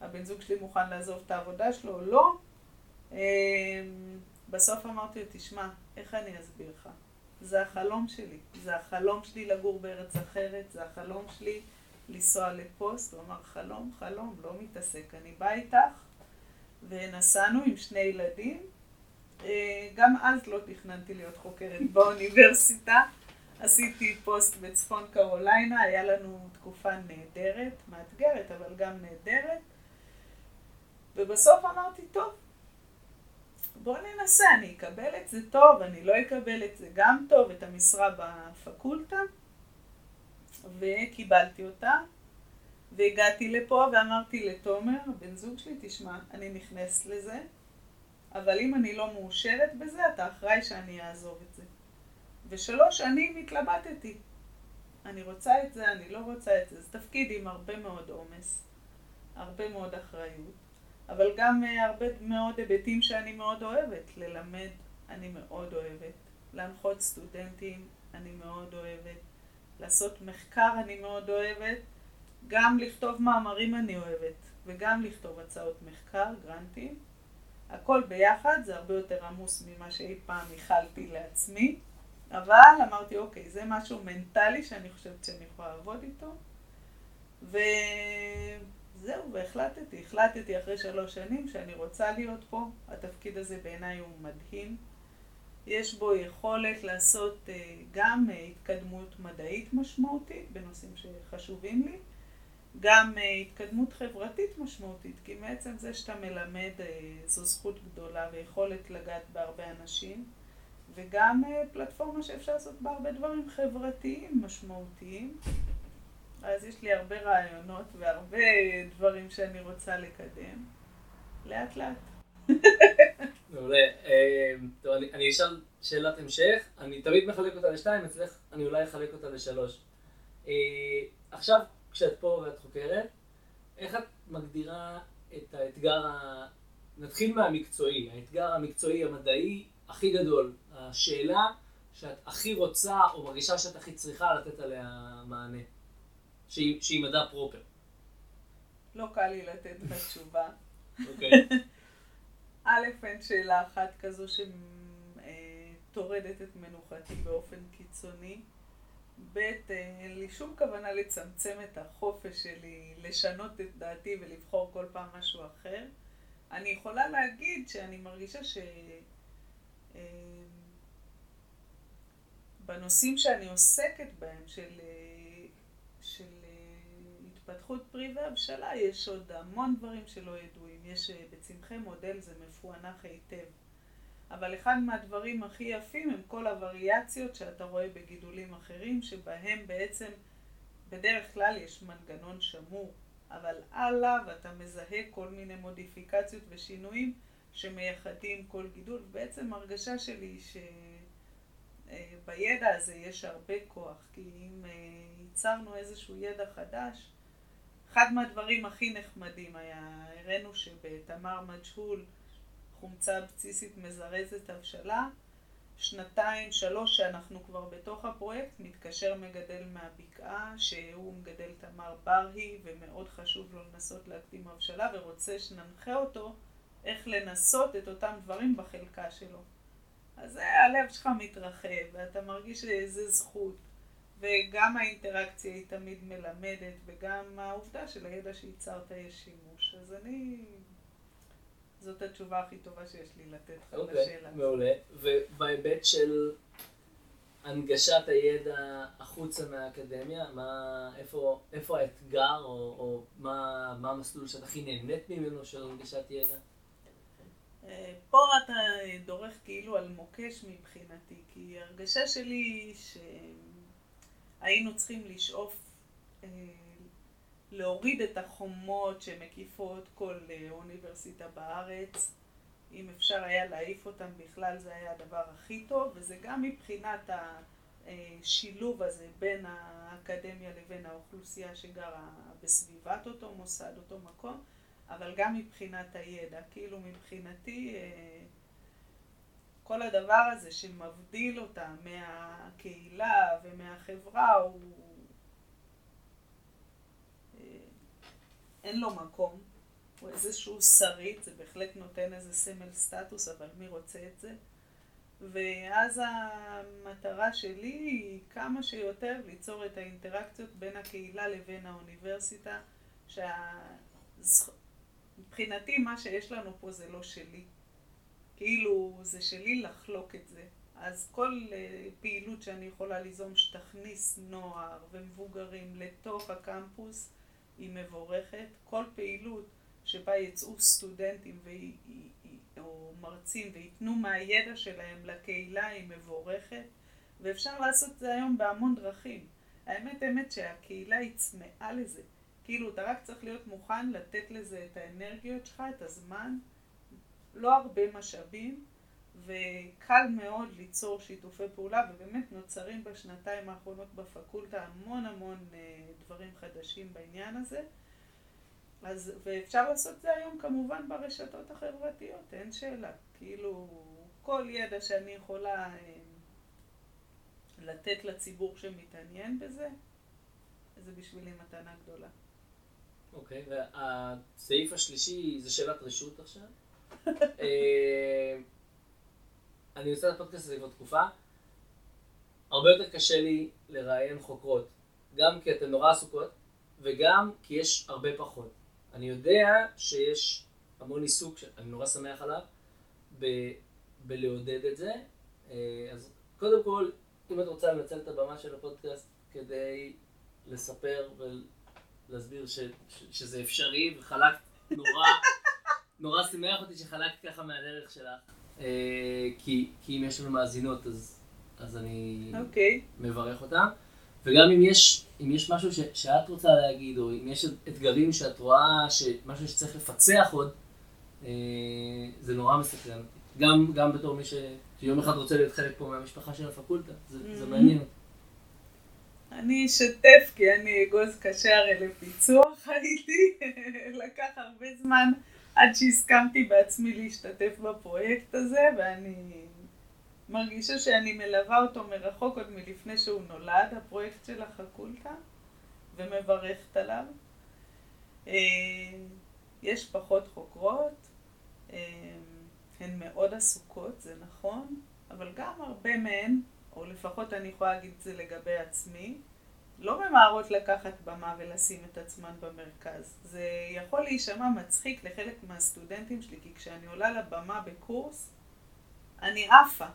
הבן זוג שלי מוכן לעזוב את העבודה שלו או לא. אמ, בסוף אמרתי לו, תשמע, איך אני אסביר לך? זה החלום שלי. זה החלום שלי לגור בארץ אחרת, זה החלום שלי לנסוע לפוסט. הוא אמר, חלום, חלום, לא מתעסק, אני בא איתך. ונסענו עם שני ילדים. אה, גם אז לא תכננתי להיות חוקרת באוניברסיטה. עשיתי פוסט בצפון קרוליינה, היה לנו תקופה נהדרת, מאתגרת, אבל גם נהדרת. ובסוף אמרתי, טוב, בוא ננסה, אני אקבל את זה טוב, אני לא אקבל את זה גם טוב, את המשרה בפקולטה, וקיבלתי אותה, והגעתי לפה ואמרתי לתומר, בן זוג שלי, תשמע, אני נכנסת לזה, אבל אם אני לא מאושרת בזה, אתה אחראי שאני אעזוב את זה. ושלוש שנים התלבטתי. אני רוצה את זה, אני לא רוצה את זה. זה תפקיד עם הרבה מאוד עומס, הרבה מאוד אחריות. אבל גם אה, הרבה מאוד היבטים שאני מאוד אוהבת. ללמד, אני מאוד אוהבת. להנחות סטודנטים, אני מאוד אוהבת. לעשות מחקר, אני מאוד אוהבת. גם לכתוב מאמרים אני אוהבת, וגם לכתוב הצעות מחקר, גרנטים. הכל ביחד, זה הרבה יותר עמוס ממה שאי פעם איחלתי לעצמי. אבל אמרתי, אוקיי, זה משהו מנטלי שאני חושבת שאני יכולה לעבוד איתו. ו... זהו, והחלטתי. החלטתי אחרי שלוש שנים שאני רוצה להיות פה. התפקיד הזה בעיניי הוא מדהים. יש בו יכולת לעשות uh, גם uh, התקדמות מדעית משמעותית בנושאים שחשובים לי, גם uh, התקדמות חברתית משמעותית, כי מעצם זה שאתה מלמד זו זכות גדולה ויכולת לגעת בהרבה אנשים, וגם פלטפורמה שאפשר לעשות בה הרבה דברים חברתיים משמעותיים. אז יש לי הרבה רעיונות והרבה דברים שאני רוצה לקדם. לאט לאט. מעולה. אה, טוב, אני אשאל שאלת המשך. אני תמיד מחלק אותה לשתיים, אצלך אני אולי אחלק אותה לשלוש. אה, עכשיו, כשאת פה ואת חוקרת, איך את מגדירה את האתגר נתחיל מהמקצועי, האתגר המקצועי המדעי הכי גדול, השאלה שאת הכי רוצה או מרגישה שאת הכי צריכה לתת עליה מענה, שהיא, שהיא מדע פרופר. לא קל לי לתת את התשובה. אוקיי. א', אין שאלה אחת כזו שטורדת את מנוחתי באופן קיצוני. ב', אין לי שום כוונה לצמצם את החופש שלי, לשנות את דעתי ולבחור כל פעם משהו אחר. אני יכולה להגיד שאני מרגישה ש... אה, בנושאים שאני עוסקת בהם, של, אה, של אה, התפתחות פרי והבשלה, יש עוד המון דברים שלא ידועים. יש בצמחי מודל זה מפוענח היטב. אבל אחד מהדברים הכי יפים הם כל הווריאציות שאתה רואה בגידולים אחרים, שבהם בעצם בדרך כלל יש מנגנון שמור, אבל עליו אתה מזהה כל מיני מודיפיקציות ושינויים שמייחדים כל גידול. בעצם הרגשה שלי היא שבידע הזה יש הרבה כוח, כי אם אה, ייצרנו איזשהו ידע חדש, אחד מהדברים הכי נחמדים היה, הראינו שבתמר מג'הול חומצה אבציסית מזרזת הבשלה. שנתיים, שלוש שאנחנו כבר בתוך הפרויקט, מתקשר מגדל מהבקעה, שהוא מגדל תמר ברהי, ומאוד חשוב לו לנסות להקדים הבשלה, ורוצה שננחה אותו איך לנסות את אותם דברים בחלקה שלו. אז הלב שלך מתרחב, ואתה מרגיש שזה זכות, וגם האינטראקציה היא תמיד מלמדת, וגם העובדה של הידע שייצרת יש שימוש. אז אני זאת התשובה הכי טובה שיש לי לתת לך okay, אוקיי, לשאלה. מעולה. ובהיבט של הנגשת הידע החוצה מהאקדמיה, מה, איפה, איפה האתגר, או, או מה, מה המסלול שאת הכי נהנית ממנו של הנגשת ידע? אה, פה אתה דורך כאילו על מוקש מבחינתי, כי הרגשה שלי היא שהיינו צריכים לשאוף אה, להוריד את החומות שמקיפות כל אה, אוניברסיטה בארץ. אם אפשר היה להעיף אותם בכלל זה היה הדבר הכי טוב, וזה גם מבחינת השילוב הזה בין האקדמיה לבין האוכלוסייה שגרה בסביבת אותו מוסד, אותו מקום, אבל גם מבחינת הידע. כאילו מבחינתי אה, כל הדבר הזה שמבדיל אותה מהקהילה ומהחברה הוא אין לו מקום, הוא איזשהו שריד, זה בהחלט נותן איזה סמל סטטוס, אבל מי רוצה את זה? ואז המטרה שלי היא כמה שיותר ליצור את האינטראקציות בין הקהילה לבין האוניברסיטה, שמבחינתי מה שיש לנו פה זה לא שלי. כאילו זה שלי לחלוק את זה. אז כל אה, פעילות שאני יכולה ליזום שתכניס נוער ומבוגרים לתוך הקמפוס, היא מבורכת. כל פעילות שבה יצאו סטודנטים ו... או מרצים וייתנו מהידע שלהם לקהילה היא מבורכת, ואפשר לעשות את זה היום בהמון דרכים. האמת, האמת שהקהילה היא צמאה לזה. כאילו, אתה רק צריך להיות מוכן לתת לזה את האנרגיות שלך, את הזמן, לא הרבה משאבים, וקל מאוד ליצור שיתופי פעולה, ובאמת נוצרים בשנתיים האחרונות בפקולטה המון המון אה, דברים חדשים בעניין הזה. אז, ואפשר לעשות את זה היום כמובן ברשתות החברתיות, אין שאלה. כאילו, כל ידע שאני יכולה אה, לתת לציבור שמתעניין בזה, זה בשבילי מתנה גדולה. אוקיי, okay, והסעיף השלישי זה שאלת רשות עכשיו. אה, אני עושה את הפודקאסט הזה כבר תקופה, הרבה יותר קשה לי לראיין חוקרות, גם כי אתן נורא עסוקות, וגם כי יש הרבה פחות. אני יודע שיש המון עיסוק, שאני נורא שמח עליו, ב, בלעודד את זה. אה, אז קודם כל, אם את רוצה לנצל את הבמה של הפודקאסט כדי לספר ולהסביר ש, ש, שזה אפשרי, וחלקת נורא, נורא שימח אותי שחלקת ככה מהדרך שלך. אה, כי, כי אם יש לנו מאזינות אז, אז אני okay. אוקיי. מברך אותן. וגם אם יש, אם יש משהו ש, שאת רוצה להגיד, או אם יש אתגרים שאת רואה, משהו שצריך לפצח עוד, אה, זה נורא מסקרן אותי. גם, גם בתור מי ש, שיום אחד רוצה להיות חלק פה מהמשפחה של הפקולטה, זה, mm-hmm. זה מעניין. אני אשתף כי אני אגוז קשה הרי לפיצוח הייתי, לקח הרבה זמן עד שהסכמתי בעצמי להשתתף בפרויקט הזה, ואני מרגישה שאני מלווה אותו מרחוק עוד מלפני שהוא נולד, הפרויקט של החקולטה, ומברכת עליו. אה, יש פחות חוקרות, אה, הן מאוד עסוקות, זה נכון, אבל גם הרבה מהן, או לפחות אני יכולה להגיד את זה לגבי עצמי, לא ממהרות לקחת במה ולשים את עצמן במרכז. זה יכול להישמע מצחיק לחלק מהסטודנטים שלי, כי כשאני עולה לבמה בקורס, אני עפה.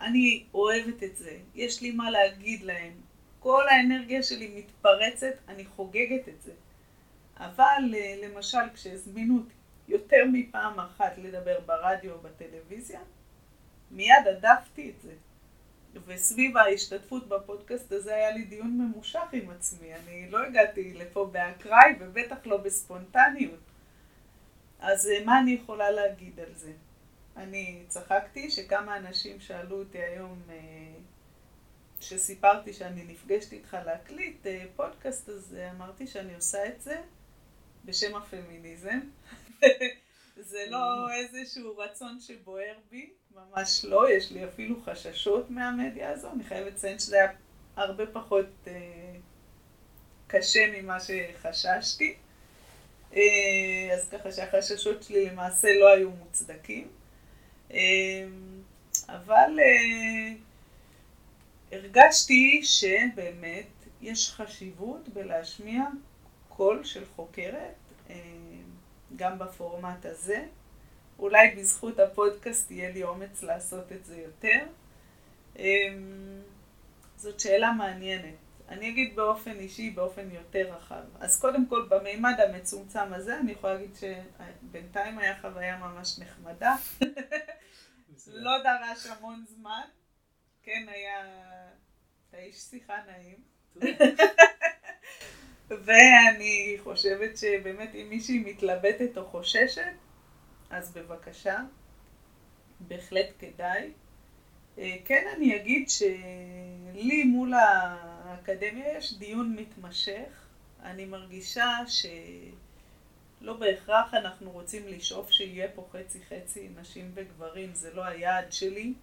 אני אוהבת את זה, יש לי מה להגיד להם. כל האנרגיה שלי מתפרצת, אני חוגגת את זה. אבל אה, למשל, כשהזמינו אותי יותר מפעם אחת לדבר ברדיו או בטלוויזיה, מיד הדפתי את זה. וסביב ההשתתפות בפודקאסט הזה היה לי דיון ממושך עם עצמי. אני לא הגעתי לפה באקראי ובטח לא בספונטניות. אז אה, מה אני יכולה להגיד על זה? אני צחקתי שכמה אנשים שאלו אותי היום, אה, שסיפרתי שאני נפגשת איתך להקליט אה, פודקאסט, אז אמרתי שאני עושה את זה בשם הפמיניזם. זה לא איזשהו רצון שבוער בי, ממש לא, יש לי אפילו חששות מהמדיה הזו, אני חייבת לציין שזה היה הרבה פחות אה, קשה ממה שחששתי. אה, אז ככה שהחששות שלי למעשה לא היו מוצדקים. אה, אבל הרגשתי שבאמת יש חשיבות בלהשמיע קול של חוקרת, גם בפורמט הזה. אולי בזכות הפודקאסט יהיה לי אומץ לעשות את זה יותר. אמ, זאת שאלה מעניינת. אני אגיד באופן אישי, באופן יותר רחב. אז קודם כל, במימד המצומצם הזה, אני יכולה להגיד שבינתיים היה חוויה ממש נחמדה. לא דרש המון זמן. כן, היה... אתה איש שיחה נעים. ואני חושבת שבאמת אם מישהי מתלבטת או חוששת, אז בבקשה, בהחלט כדאי. אה, כן, אני אגיד שלי מול האקדמיה יש דיון מתמשך. אני מרגישה שלא בהכרח אנחנו רוצים לשאוף שיהיה פה חצי חצי נשים וגברים, זה לא היעד שלי.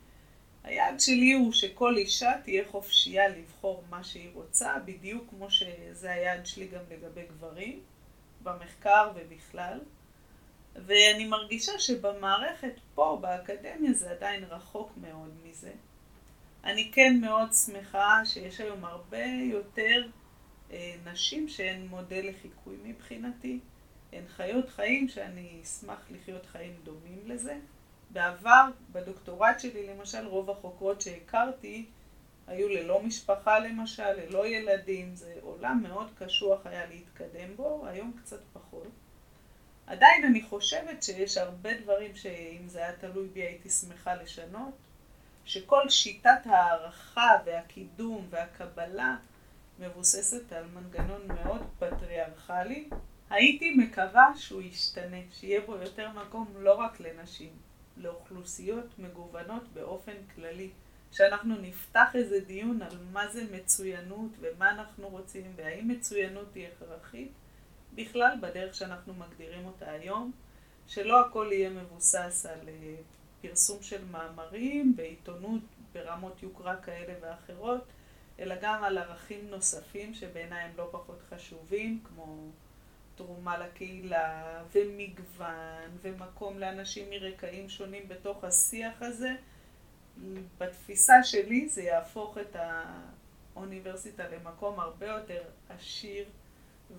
היעד שלי הוא שכל אישה תהיה חופשייה לבחור מה שהיא רוצה, בדיוק כמו שזה היעד שלי גם לגבי גברים, במחקר ובכלל. ואני מרגישה שבמערכת פה, באקדמיה, זה עדיין רחוק מאוד מזה. אני כן מאוד שמחה שיש היום הרבה יותר אה, נשים שהן מודל לחיקוי מבחינתי. הן חיות חיים שאני אשמח לחיות חיים דומים לזה. בעבר, בדוקטורט שלי למשל, רוב החוקרות שהכרתי היו ללא משפחה למשל, ללא ילדים, זה עולם מאוד קשוח היה להתקדם בו, היום קצת פחות. עדיין אני חושבת שיש הרבה דברים שאם זה היה תלוי בי הייתי שמחה לשנות, שכל שיטת הערכה והקידום והקבלה מבוססת על מנגנון מאוד פטריארכלי, הייתי מקווה שהוא ישתנה, שיהיה בו יותר מקום לא רק לנשים, לאוכלוסיות מגוונות באופן כללי. שאנחנו נפתח איזה דיון על מה זה מצוינות ומה אנחנו רוצים והאם מצוינות היא הכרחית בכלל בדרך שאנחנו מגדירים אותה היום, שלא הכל יהיה מבוסס על אה, פרסום של מאמרים בעיתונות ברמות יוקרה כאלה ואחרות, אלא גם על ערכים נוספים שבעיניי הם לא פחות חשובים, כמו תרומה לקהילה ומגוון ומקום לאנשים מרקעים שונים בתוך השיח הזה. בתפיסה שלי זה יהפוך את האוניברסיטה למקום הרבה יותר עשיר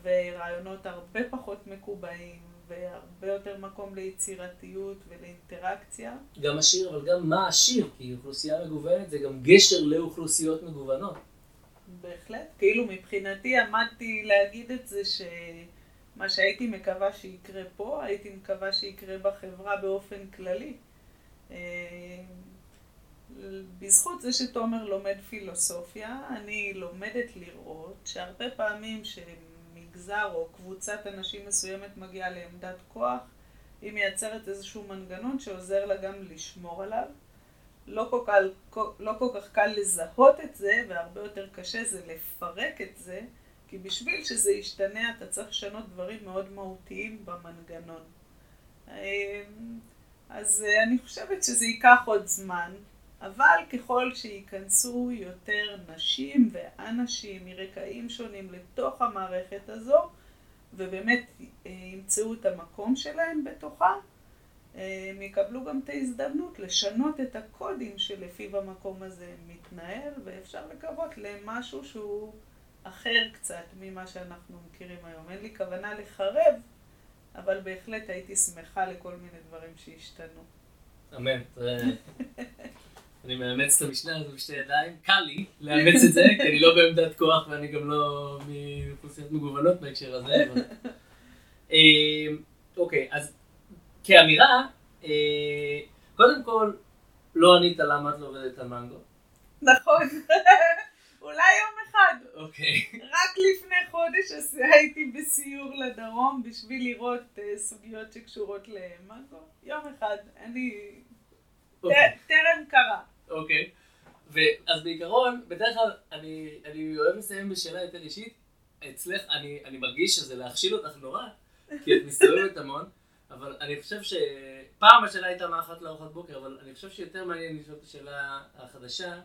ורעיונות הרבה פחות מקובעים והרבה יותר מקום ליצירתיות ולאינטראקציה. גם עשיר, אבל גם מה עשיר? כי אוכלוסייה מגוונת זה גם גשר לאוכלוסיות מגוונות. בהחלט. כאילו מבחינתי עמדתי להגיד את זה שמה שהייתי מקווה שיקרה פה, הייתי מקווה שיקרה בחברה באופן כללי. אה, בזכות זה שתומר לומד פילוסופיה, אני לומדת לראות שהרבה פעמים שמגזר או קבוצת אנשים מסוימת מגיעה לעמדת כוח, היא מייצרת איזשהו מנגנון שעוזר לה גם לשמור עליו. לא כל, קל, לא כל כך קל לזהות את זה, והרבה יותר קשה זה לפרק את זה, כי בשביל שזה ישתנה אתה צריך לשנות דברים מאוד מהותיים במנגנון. אז אני חושבת שזה ייקח עוד זמן, אבל ככל שייכנסו יותר נשים ואנשים מרקעים שונים לתוך המערכת הזו, ובאמת ימצאו את המקום שלהם בתוכה, הם יקבלו גם את ההזדמנות לשנות את הקודים שלפיו המקום הזה מתנהל, ואפשר לקוות למשהו שהוא אחר קצת ממה שאנחנו מכירים היום. אין לי כוונה לחרב, אבל בהחלט הייתי שמחה לכל מיני דברים שישתנו. אמן. אני מאמץ את המשנה הזו בשתי ידיים, קל לי לאמץ את זה, כי אני לא בעמדת כוח ואני גם לא מאוכלוסיות מגוונות בהקשר הזה. אה, אוקיי, אז כאמירה, אה, קודם כל, לא ענית למה את לא עובדת על מנגו. נכון, אולי יום אחד. אוקיי. רק לפני חודש הייתי בסיור לדרום בשביל לראות אה, סוגיות שקשורות למנגו. יום אחד, אני... אוקיי. טרם קרה. אוקיי. אז בעיקרון, בדרך כלל אני, אני אוהב לסיים בשאלה יותר אישית. אצלך, אני, אני מרגיש שזה להכשיל אותך נורא, כי את מסתובבת המון. אבל אני חושב שפעם השאלה הייתה מה אחת לארוחת בוקר, אבל אני חושב שיותר מעניין לשאול את השאלה החדשה,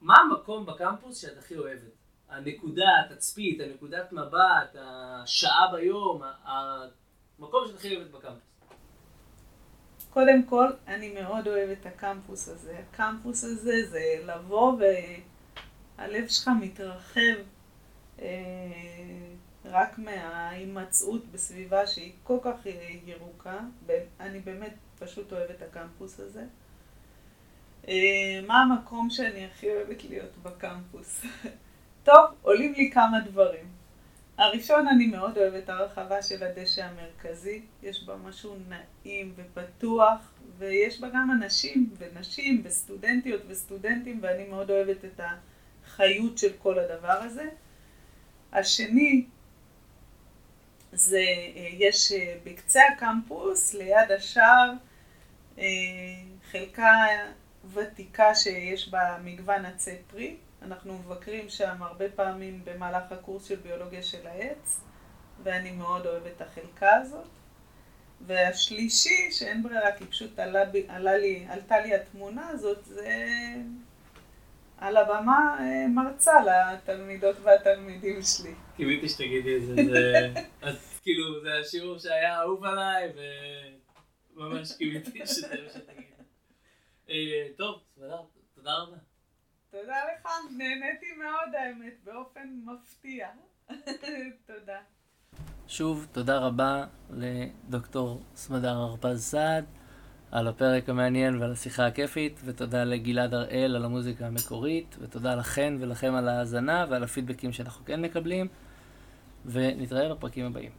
מה המקום בקמפוס שאת הכי אוהבת? הנקודה, התצפית, הנקודת מבט, השעה ביום, המקום שאת הכי אוהבת בקמפוס. קודם כל, אני מאוד אוהבת את הקמפוס הזה. הקמפוס הזה זה לבוא והלב שלך מתרחב. אה, רק מההימצאות בסביבה שהיא כל כך ירוקה, אני באמת פשוט אוהבת את הקמפוס הזה. אה, מה המקום שאני הכי אוהבת להיות בקמפוס? טוב, עולים לי כמה דברים. הראשון, אני מאוד אוהבת הרחבה של הדשא המרכזי. יש בה משהו נעים ופתוח, ויש בה גם אנשים ונשים וסטודנטיות וסטודנטים, ואני מאוד אוהבת את החיות של כל הדבר הזה. השני, זה, אה, יש אה, בקצה הקמפוס, ליד השער, אה, חלקה ותיקה שיש בה מגוון עצי פרי. אנחנו מבקרים שם הרבה פעמים במהלך הקורס של ביולוגיה של העץ, ואני מאוד אוהבת את החלקה הזאת. והשלישי, שאין ברירה, כי פשוט עלה, עלה לי, עלתה לי התמונה הזאת, זה על הבמה אה, מרצה לתלמידות והתלמידים שלי. קיוויתי שתגידי את זה, אז כאילו זה השיעור שהיה אהוב עליי וממש קיוויתי שזה מה שתגידי. אה, טוב, תודה רבה. תודה לך, נהניתי מאוד האמת, באופן מפתיע. תודה. שוב, תודה רבה לדוקטור סמדר הרפז סעד. על הפרק המעניין ועל השיחה הכיפית, ותודה לגלעד הראל על המוזיקה המקורית, ותודה לכן ולכם על ההאזנה ועל הפידבקים שאנחנו כן מקבלים, ונתראה בפרקים הבאים.